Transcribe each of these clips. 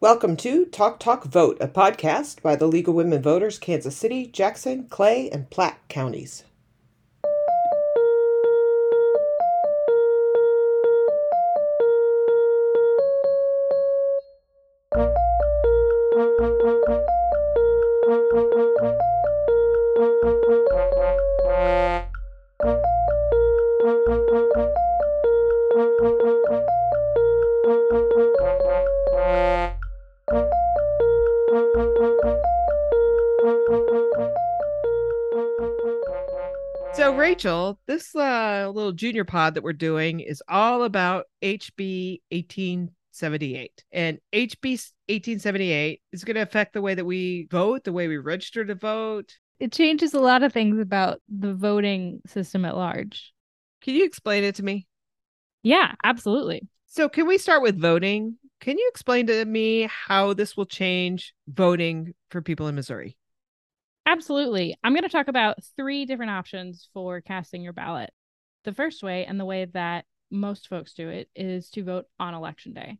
Welcome to Talk Talk Vote, a podcast by the League of Women Voters, Kansas City, Jackson, Clay, and Platte counties. Rachel, this uh, little junior pod that we're doing is all about HB 1878. And HB 1878 is going to affect the way that we vote, the way we register to vote. It changes a lot of things about the voting system at large. Can you explain it to me? Yeah, absolutely. So, can we start with voting? Can you explain to me how this will change voting for people in Missouri? Absolutely. I'm going to talk about three different options for casting your ballot. The first way, and the way that most folks do it, is to vote on election day.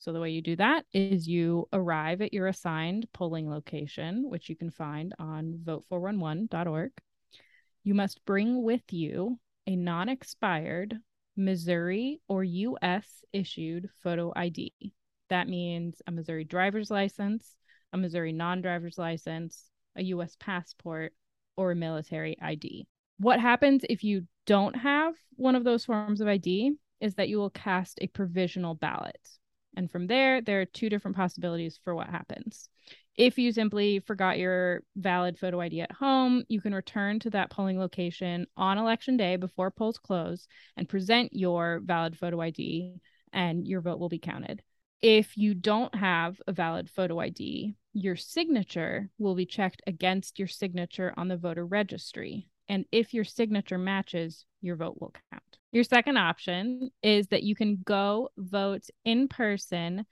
So, the way you do that is you arrive at your assigned polling location, which you can find on vote411.org. You must bring with you a non expired Missouri or US issued photo ID. That means a Missouri driver's license, a Missouri non driver's license, a US passport, or a military ID. What happens if you don't have one of those forms of ID is that you will cast a provisional ballot. And from there, there are two different possibilities for what happens. If you simply forgot your valid photo ID at home, you can return to that polling location on election day before polls close and present your valid photo ID, and your vote will be counted. If you don't have a valid photo ID, your signature will be checked against your signature on the voter registry. And if your signature matches, your vote will count. Your second option is that you can go vote in person,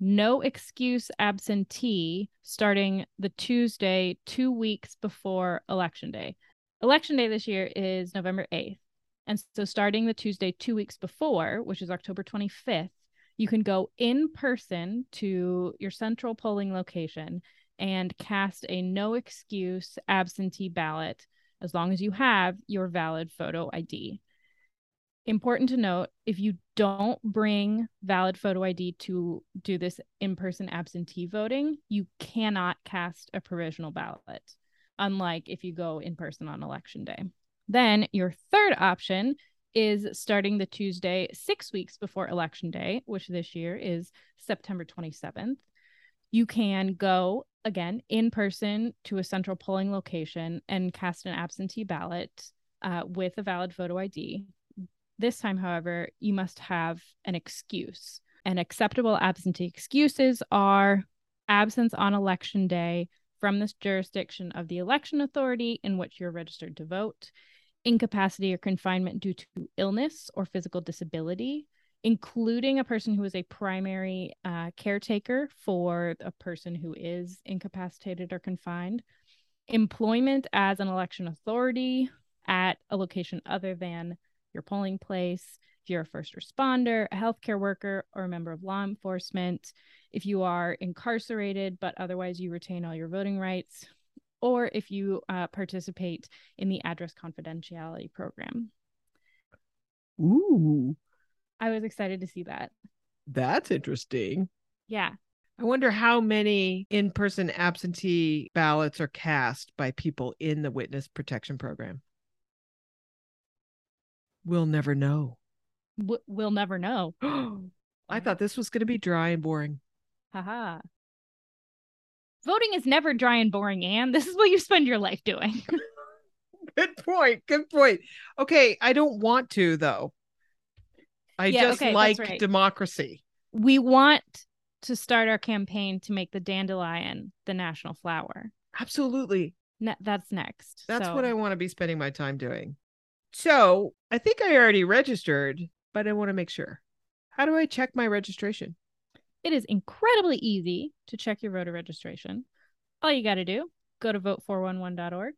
no excuse absentee, starting the Tuesday, two weeks before Election Day. Election Day this year is November 8th. And so, starting the Tuesday, two weeks before, which is October 25th, you can go in person to your central polling location and cast a no excuse absentee ballot as long as you have your valid photo ID. Important to note if you don't bring valid photo ID to do this in person absentee voting, you cannot cast a provisional ballot, unlike if you go in person on election day. Then your third option is starting the Tuesday six weeks before Election Day, which this year is September 27th. You can go again in person to a central polling location and cast an absentee ballot uh, with a valid photo ID. This time, however, you must have an excuse. And acceptable absentee excuses are absence on election day from this jurisdiction of the election authority in which you're registered to vote incapacity or confinement due to illness or physical disability, including a person who is a primary uh, caretaker for a person who is incapacitated or confined, employment as an election authority at a location other than your polling place. If you're a first responder, a healthcare worker, or a member of law enforcement, if you are incarcerated but otherwise you retain all your voting rights, or if you uh, participate in the address confidentiality program. Ooh. I was excited to see that. That's interesting. Yeah. I wonder how many in person absentee ballots are cast by people in the witness protection program. We'll never know. We'll never know. I thought this was going to be dry and boring. Haha voting is never dry and boring, Anne. This is what you spend your life doing. good point. Good point. Okay, I don't want to though. I Yeah, just okay, like right. democracy. we want to start our campaign to make the dandelion the national flower. Absolutely. Ne- that's next. That's So- what I want to be spending my time doing. So I think I already registered, but I want to make sure. How do I check my registration? It is incredibly easy to check your voter registration. All you got to do, go to vote411.org.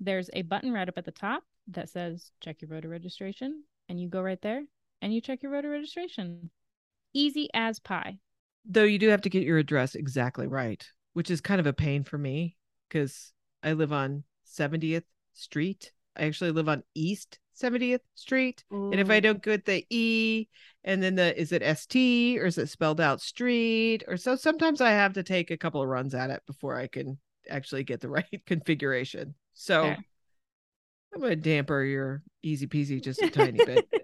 There's a button right up at the top that says check your voter registration, and you go right there and you check your voter registration. Easy as pie. Though you do have to get your address exactly right, which is kind of a pain for me because I live on 70th Street. I actually live on East 70th Street. And if I mm. don't get the E and then the is it ST or is it spelled out street or so sometimes I have to take a couple of runs at it before I can actually get the right configuration. So Fair. I'm gonna damper your easy peasy just a tiny bit.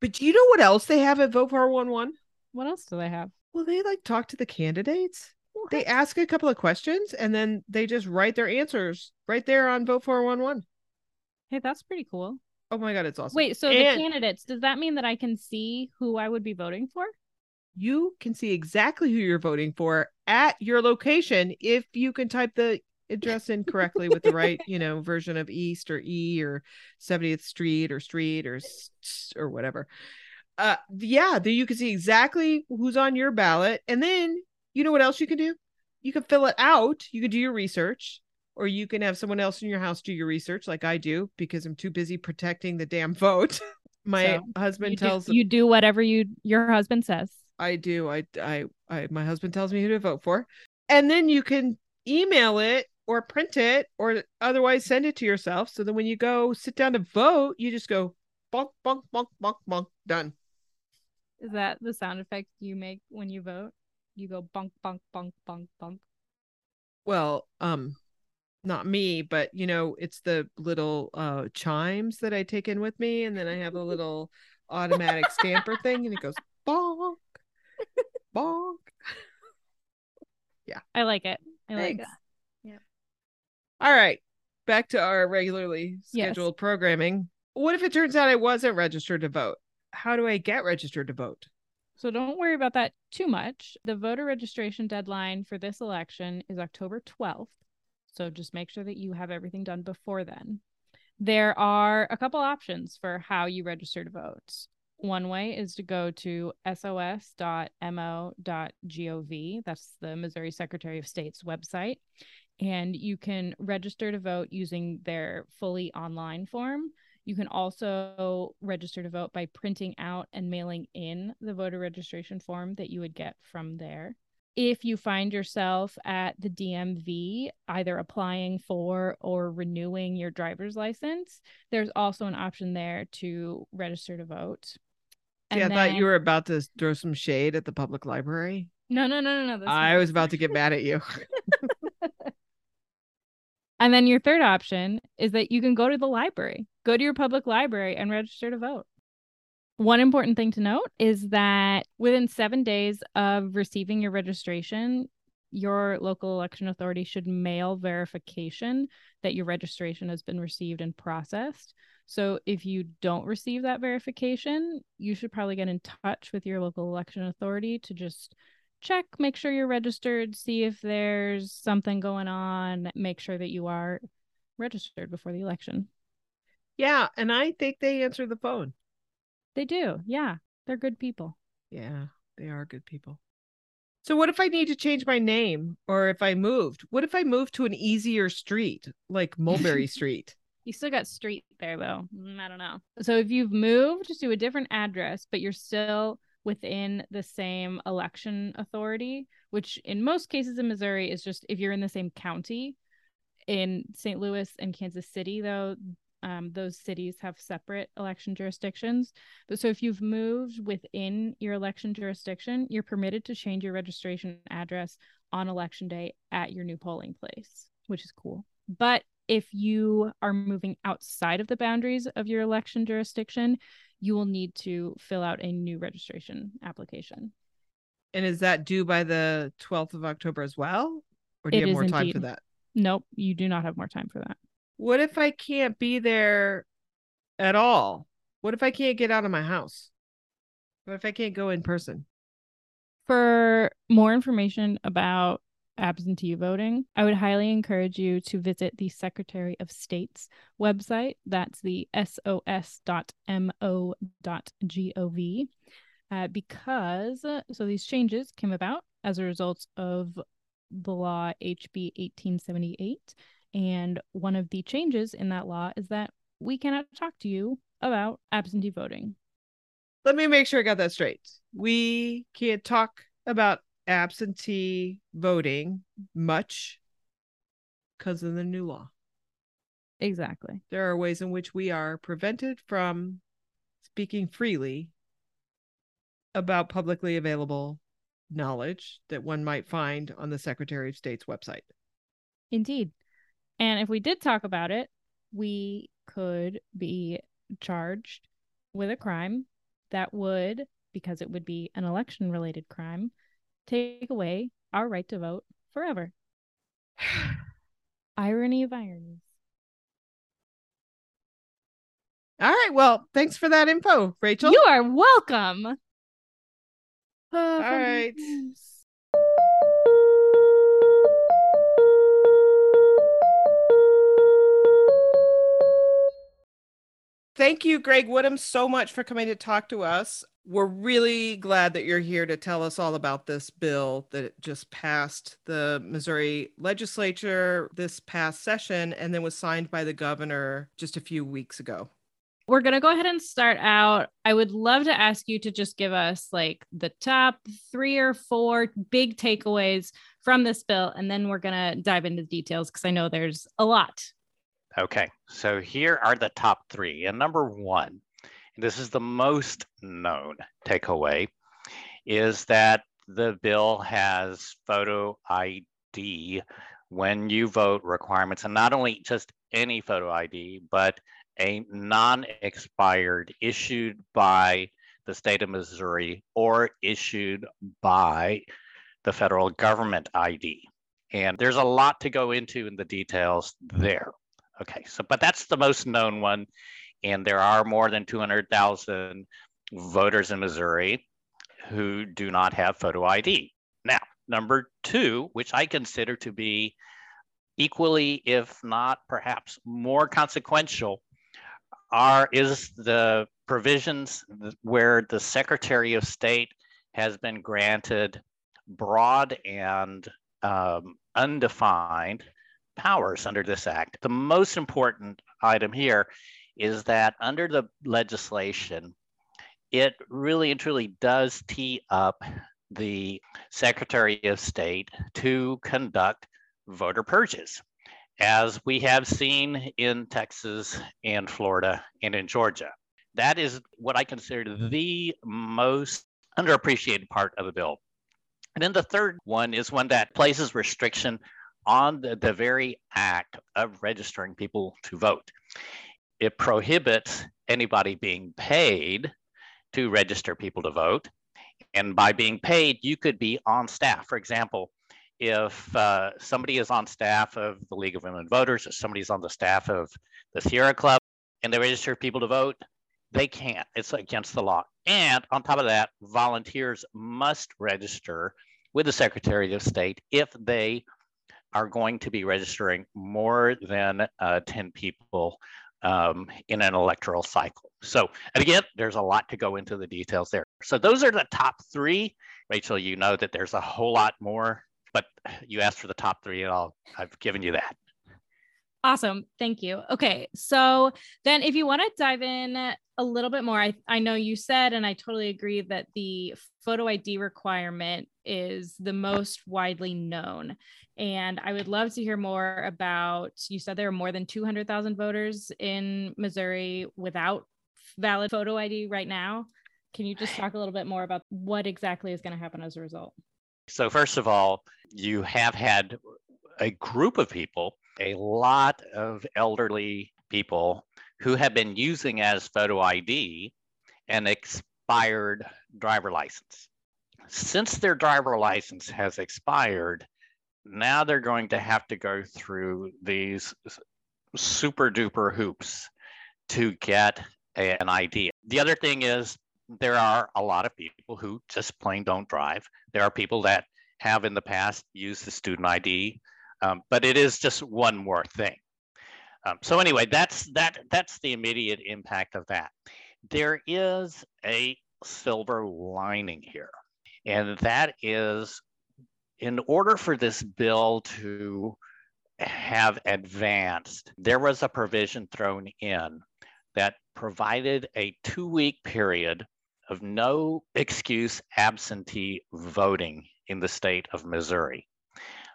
But do you know what else they have at Vote for 411? what else do they have? Well, they like talk to the candidates. They ask a couple of questions and then they just write their answers right there on Vote 411. Hey, that's pretty cool. Oh my god, it's awesome. Wait, so And- the candidates, does that mean that I can see who I would be voting for? you can see exactly who you're voting for at your location if you can type the address in correctly with the right, you know, version of East or E or 70th Street or Street or or whatever. Uh yeah, then you can see exactly who's on your ballot and then you know what else you can do? You can fill it out, you can do your research or you can have someone else in your house do your research like I do because I'm too busy protecting the damn vote. My So, husband You do, tells you do whatever you your husband says. I do. I, I, I, my husband tells me who to vote for. And then you can email it or print it or otherwise send it to yourself. So that when you go sit down to vote, you just go bonk, bonk, bonk, bonk, bonk, done. Is that the sound effect you make when you vote? You go bunk bunk bunk bunk bunk. Well, um, not me, but you know, it's the little uh chimes that I take in with me, and then I have a little automatic stamper thing, and it goes bonk, bonk. Yeah, I like it. I like Thanks. Yeah. All right, back to our regularly Yes. scheduled programming. What if it turns out I wasn't registered to vote? How do I get registered to vote? So don't worry about that too much. The voter registration deadline for this election is October 12th. So just make sure that you have everything done before then. There are a couple options for how you register to vote. One way is to go to sos.mo.gov. That's the Missouri Secretary of State's website. And you can register to vote using their fully online form. You can also register to vote by printing out and mailing in the voter registration form that you would get from there. If you find yourself at the DMV either applying for or renewing your driver's license, there's also an option there to register to vote. See, I thought you were about to throw some shade at the public library. No, no, no, no, no. I was about to get mad at you. And then your third option is that you can go to the library, go to your public library and register to vote. One important thing to note is that within seven days of receiving your registration, your local election authority should mail verification that your registration has been received and processed. So if you don't receive that verification, you should probably get in touch with your local election authority to just check, make sure you're registered, see if there's something going on, make sure that you are registered before the election. yeah, and I think they answer the phone. They do. Yeah. They're good people. Yeah, they are good people. So what if I need to change my name or if I moved? What if I moved to an easier street like Mulberry Street? You still got street there though. Mm, I don't know. So if you've moved to a different address, but you're still within the same election authority, which in most cases in Missouri is just if you're in the same county. In St. Louis and Kansas City, though, um, those cities have separate election jurisdictions. But so if you've moved within your election jurisdiction, you're permitted to change your registration address on election day at your new polling place, which is cool. But if you are moving outside of the boundaries of your election jurisdiction, you will need to fill out a new registration application. And is that due by the 12th of October as well? Or do It you have more time for that? Nope, you do not have more time for that. What if I can't be there at all? What if I can't get out of my house? What if I can't go in person? For more information about absentee voting, I would highly encourage you to visit the Secretary of State's website. That's the sos.mo.gov. Uh, because so these changes came about as a result of the law HB 1878. And one of the changes in that law is that we cannot talk to you about absentee voting. Let me make sure I got that straight. We can't talk about absentee voting much because of the new law. Exactly. There are ways in which we are prevented from speaking freely about publicly available knowledge that one might find on the Secretary of State's website. Indeed. And if we did talk about it, we could be charged with a crime that would, because it would be an election related crime, take away our right to vote forever. Irony of ironies. All right. Well, thanks for that info, Rachel. You are welcome. All right. Thank you, Greg Woodhams, so much for coming to talk to us. We're really glad that you're here to tell us all about this bill that just passed the Missouri legislature this past session and then was signed by the governor just a few weeks ago. We're going to go ahead and start out. I would love to ask you to just give us like the top three or four big takeaways from this bill, and then we're going to dive into the details because I know there's a lot. Okay, so here are the top three. And number one, this is the most known takeaway, is that the bill has photo ID when you vote requirements, and not only just any photo ID, but a non expired issued by the state of Missouri or issued by the federal government ID. And there's a lot to go into in the details there. Okay, so but that's the most known one, and there are more than 200,000 voters in Missouri who do not have photo ID. Now, number two, which I consider to be equally, if not perhaps more consequential, are is the provisions where the Secretary of State has been granted broad and um, undefined powers under this act. The most important item here is that under the legislation, it really and truly does tee up the Secretary of State to conduct voter purges, as we have seen in Texas and Florida and in Georgia. That is what I consider the most underappreciated part of the bill. And then the third one is one that places restriction on the, the very act of registering people to vote. It prohibits anybody being paid to register people to vote. And by being paid, you could be on staff. For example, if uh, somebody is on staff of the League of Women Voters or somebody's on the staff of the Sierra Club and they register people to vote, they can't. It's against the law. And on top of that, volunteers must register with the Secretary of State if they are going to be registering more than uh, 10 people um, in an electoral cycle. So, and again, there's a lot to go into the details there. So, those are the top three. Rachel, you know that there's a whole lot more, but you asked for the top three, and I'll, I've given you that. Awesome. Thank you. Okay. So then if you want to dive in a little bit more, I, I know you said, and I totally agree that the photo ID requirement is the most widely known. And I would love to hear more about, you said there are more than 200,000 voters in Missouri without valid photo ID right now. Can you just talk a little bit more about what exactly is going to happen as a result? So, first of all, you have had a group of people a lot of elderly people who have been using as photo ID an expired driver license. Since their driver license has expired, now they're going to have to go through these super duper hoops to get a, an ID. The other thing is, there are a lot of people who just plain don't drive. There are people that have in the past used the student ID um, but it is just one more thing. Um, so anyway, that's that. That's the immediate impact of that. There is a silver lining here, and that is, in order for this bill to have advanced, there was a provision thrown in that provided a two-week period of no excuse absentee voting in the state of Missouri.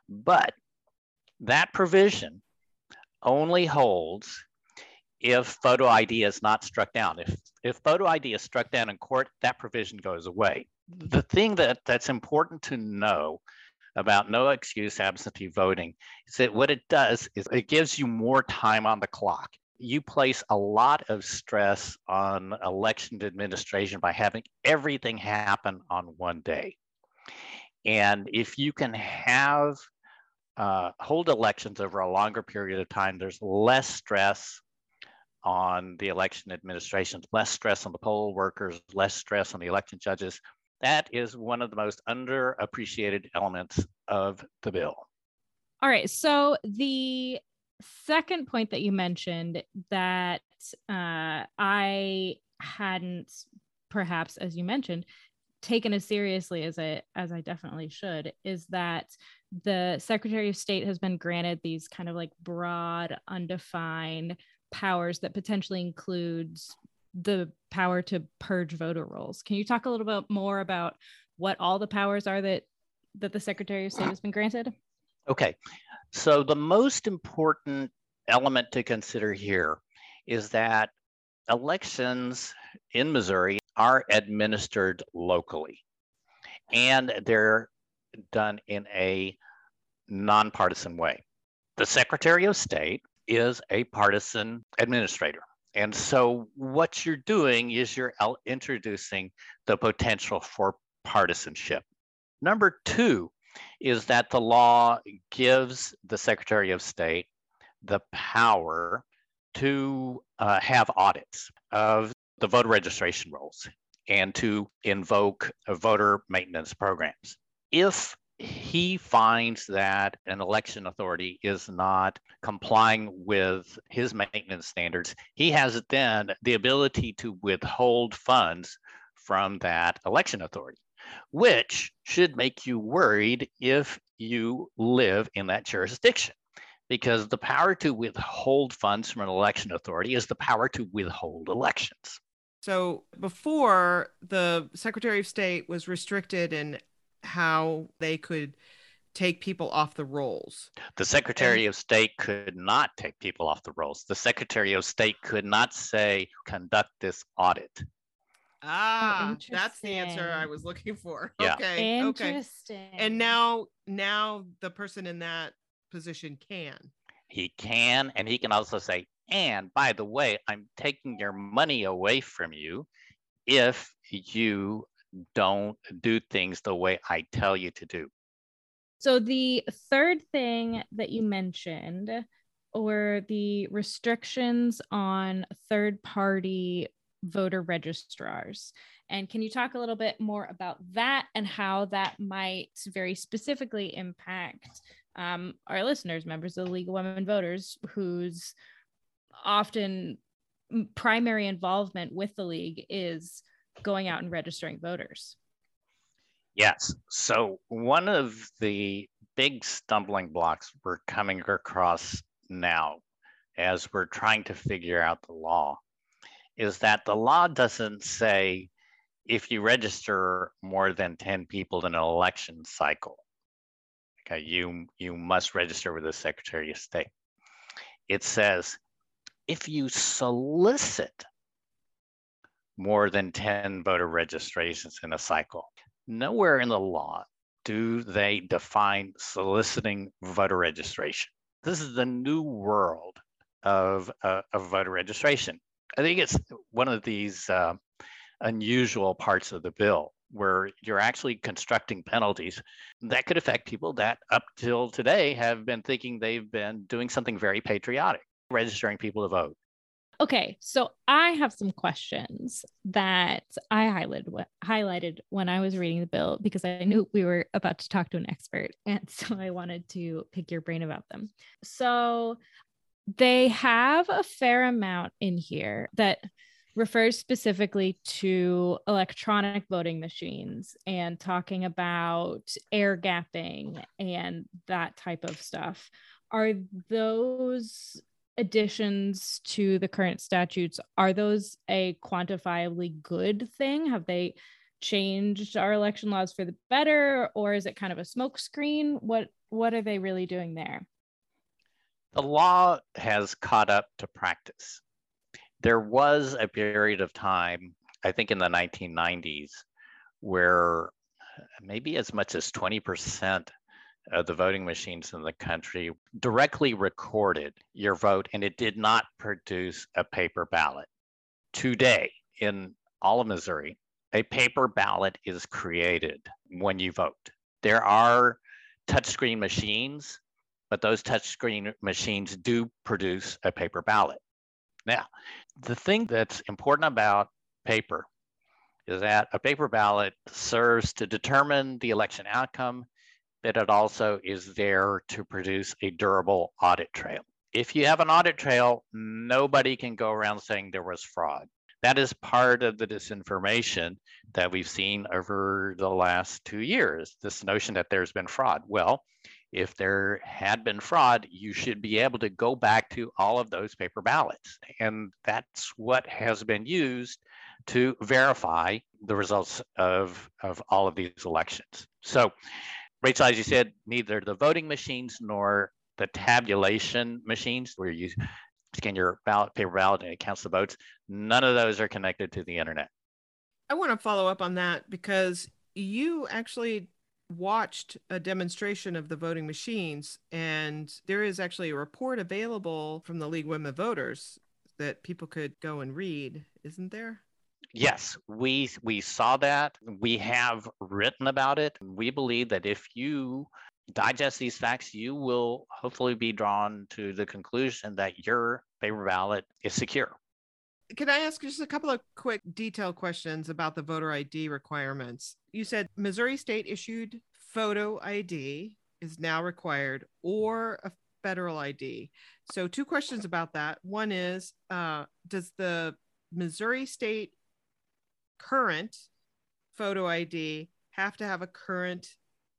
But that provision only holds if photo ID is not struck down. If, if photo ID is struck down in court, that provision goes away. The thing that, that's important to know about no excuse absentee voting is that what it does is it gives you more time on the clock. You place a lot of stress on election administration by having everything happen on one day. And if you can have uh, hold elections over a longer period of time, there's less stress on the election administration, less stress on the poll workers, less stress on the election judges. That is one of the most underappreciated elements of the bill. All right. So the second point that you mentioned that uh, I hadn't, perhaps as you mentioned, taken as seriously as I as I definitely should is that the Secretary of State has been granted these kind of like broad, undefined powers that potentially includes the power to purge voter rolls. Can you talk a little bit more about what all the powers are that that the Secretary of State has been granted? Okay. So the most important element to consider here is that elections in Missouri are administered locally and they're done in a nonpartisan way. The Secretary of State is a partisan administrator. And so what you're doing is you're introducing the potential for partisanship. Number two is that the law gives the Secretary of State the power to uh, have audits of the voter registration rolls and to invoke voter maintenance programs. If he finds that an election authority is not complying with his maintenance standards, he has then the ability to withhold funds from that election authority, which should make you worried if you live in that jurisdiction. Because the power to withhold funds from an election authority is the power to withhold elections. So before the Secretary of State was restricted in how they could take people off the rolls. The Secretary and, of State could not take people off the rolls. The Secretary of State could not say, conduct this audit. Ah, oh, that's the answer I was looking for. Yeah. Okay. Interesting. Okay. And now now the person in that position can. He can, and he can also say, and by the way, I'm taking your money away from you if you don't do things the way I tell you to do. So, the third thing that you mentioned were the restrictions on third party voter registrars. And can you talk a little bit more about that and how that might very specifically impact um, our listeners, members of the League of Women Voters, whose often primary involvement with the league is going out and registering voters. Yes. So, one of the big stumbling blocks we're coming across now as we're trying to figure out the law is that the law doesn't say if you register more than 10 people in an election cycle, okay, you, you must register with the Secretary of State. It says if you solicit more than 10 voter registrations in a cycle, nowhere in the law do they define soliciting voter registration. This is the new world of, uh, of voter registration. I think it's one of these uh, unusual parts of the bill where you're actually constructing penalties that could affect people that up till today have been thinking they've been doing something very patriotic registering people to vote. Okay, so I have some questions that I highlighted highlighted when I was reading the bill because I knew we were about to talk to an expert, and so I wanted to pick your brain about them. So they have a fair amount in here that refers specifically to electronic voting machines and talking about air gapping and that type of stuff. Are those additions to the current statutes are those a quantifiably good thing? Have they changed our election laws for the better or is it kind of a smokescreen? What what are they really doing there? The law has caught up to practice. There was a period of time i think in the 1990s where maybe as much as 20% of the voting machines in the country directly recorded your vote and it did not produce a paper ballot. Today, in all of Missouri, a paper ballot is created when you vote. There are touchscreen machines, but those touchscreen machines do produce a paper ballot. Now, the thing that's important about paper is that a paper ballot serves to determine the election outcome, but it also is there to produce a durable audit trail. If you have an audit trail, nobody can go around saying there was fraud. That is part of the disinformation that we've seen over the last two years this notion that there's been fraud. Well, if there had been fraud, you should be able to go back to all of those paper ballots. And that's what has been used to verify the results of, of all of these elections. So, Rachel, as you said, neither the voting machines nor the tabulation machines where you scan your ballot, paper ballot, and it counts the votes, none of those are connected to the internet. I want to follow up on that because you actually watched a demonstration of the voting machines, and there is actually a report available from the League Women Voters that people could go and read, isn't there? Yes, we we saw that. We have written about it. We believe that if you digest these facts, you will hopefully be drawn to the conclusion that your paper ballot is secure. Can I ask just a couple of quick detailed questions about the voter ID requirements? You said Missouri state issued photo ID is now required or a federal ID. So, two questions about that. One is uh, Does the Missouri state current photo ID have to have a current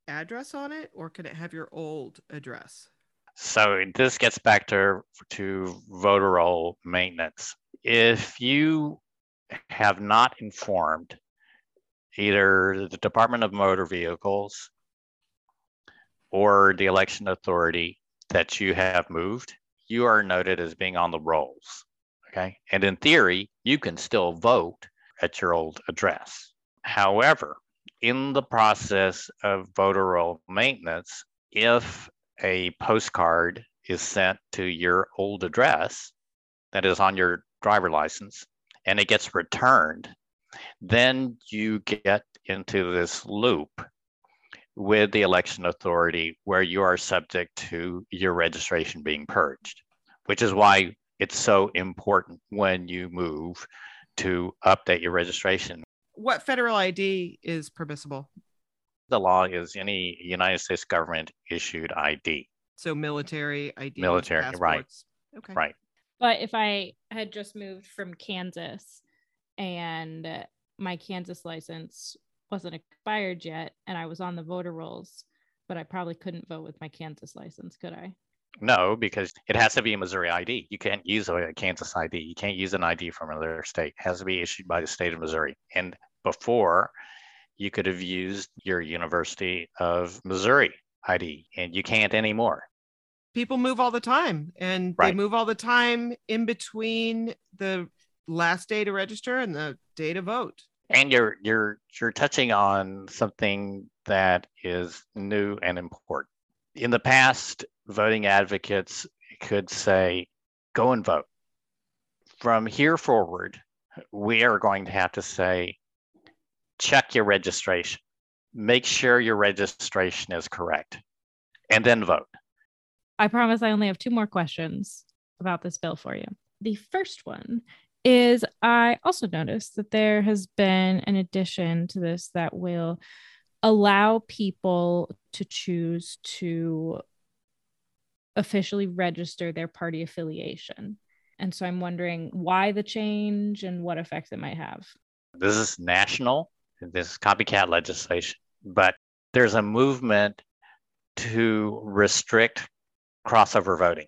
address on it or can it have your old address? So this gets back to to voter roll maintenance. If you have not informed either the Department of Motor Vehicles or the election authority that you have moved, you are noted as being on the rolls. Okay. And in theory, you can still vote at your old address. However, in the process of voter roll maintenance, if a postcard is sent to your old address that is on your driver license and it gets returned, then you get into this loop with the election authority where you are subject to your registration being purged, which is why it's so important when you move to update your registration. What federal ID is permissible? The law is any United States government issued ID. So military ID. Military, right. Okay. Right. But if I had just moved from Kansas and my Kansas license wasn't expired yet and I was on the voter rolls, but I probably couldn't vote with my Kansas license, could I? No, because it has to be a Missouri ID. You can't use a Kansas ID. You can't use an ID from another state. It has to be issued by the state of Missouri. And before, you could have used your University of Missouri ID, and you can't anymore. People move all the time, and right. they move all the time in between the last day to register and the day to vote. And you're you're you're touching on something that is new and important. In the past, voting advocates could say, go and vote. From here forward, we are going to have to say, check your registration, make sure your registration is correct, and then vote. I promise I only have two more questions about this bill for you. The first one is I also noticed that there has been an addition to this that will allow people to choose to officially register their party affiliation. And so I'm wondering why the change and what effects it might have. This is national, this is copycat legislation, but there's a movement to restrict crossover voting.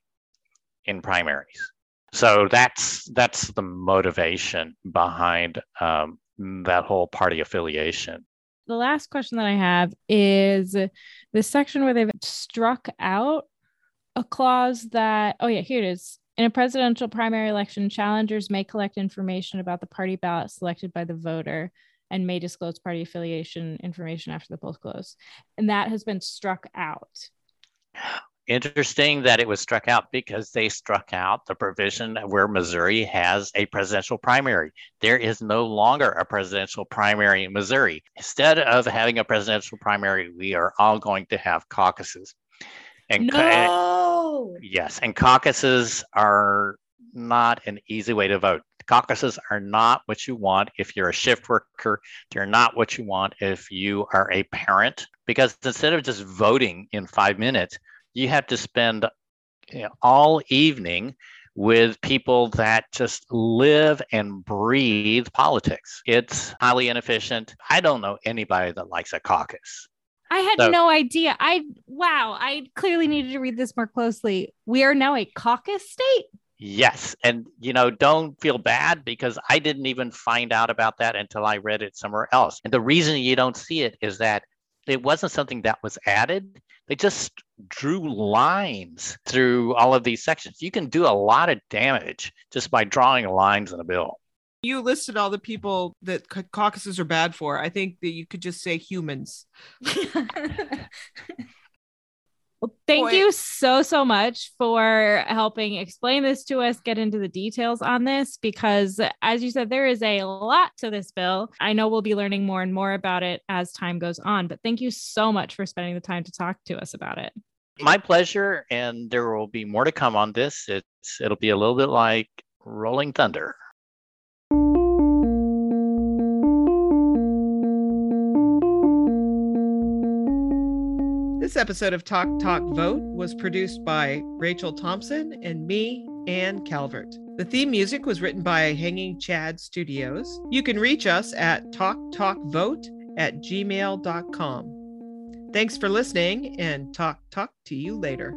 in primaries. So that's that's the motivation behind um, that whole party affiliation. The last question that I have is the section where they've struck out a clause that, oh, yeah, here it is. In a presidential primary election, challengers may collect information about the party ballot selected by the voter and may disclose party affiliation information after the polls close. And that has been struck out. Interesting that it was struck out because they struck out the provision where Missouri has a presidential primary. There is no longer a presidential primary in Missouri. Instead of having a presidential primary, we are all going to have caucuses. And no. yes, and caucuses are not an easy way to vote. Caucuses are not what you want if you're a shift worker. They're not what you want if you are a parent, because instead of just voting in five minutes, you have to spend you know, all evening with people that just live and breathe politics. It's highly inefficient. I don't know anybody that likes a caucus. I had so, no idea. I wow, I clearly needed to read this more closely. We are now a caucus state. Yes. And, you know, don't feel bad because I didn't even find out about that until I read it somewhere else. And the reason you don't see it is that it wasn't something that was added. They just drew lines through all of these sections. You can do a lot of damage just by drawing lines in a bill. You listed all the people that caucuses are bad for. I think that you could just say humans. Well, thank Boy. you so, so much for helping explain this to us, get into the details on this, because as you said, there is a lot to this bill. I know we'll be learning more and more about it as time goes on, but thank you so much for spending the time to talk to us about it. My pleasure. And there will be more to come on this. It's, it'll be a little bit like rolling thunder. This episode of Talk Talk Vote was produced by Rachel Thompson and me, Anne Calvert. The theme music was written by Hanging Chad Studios. You can reach us at talktalkvote at gmail.com. Thanks for listening and talk talk to you later.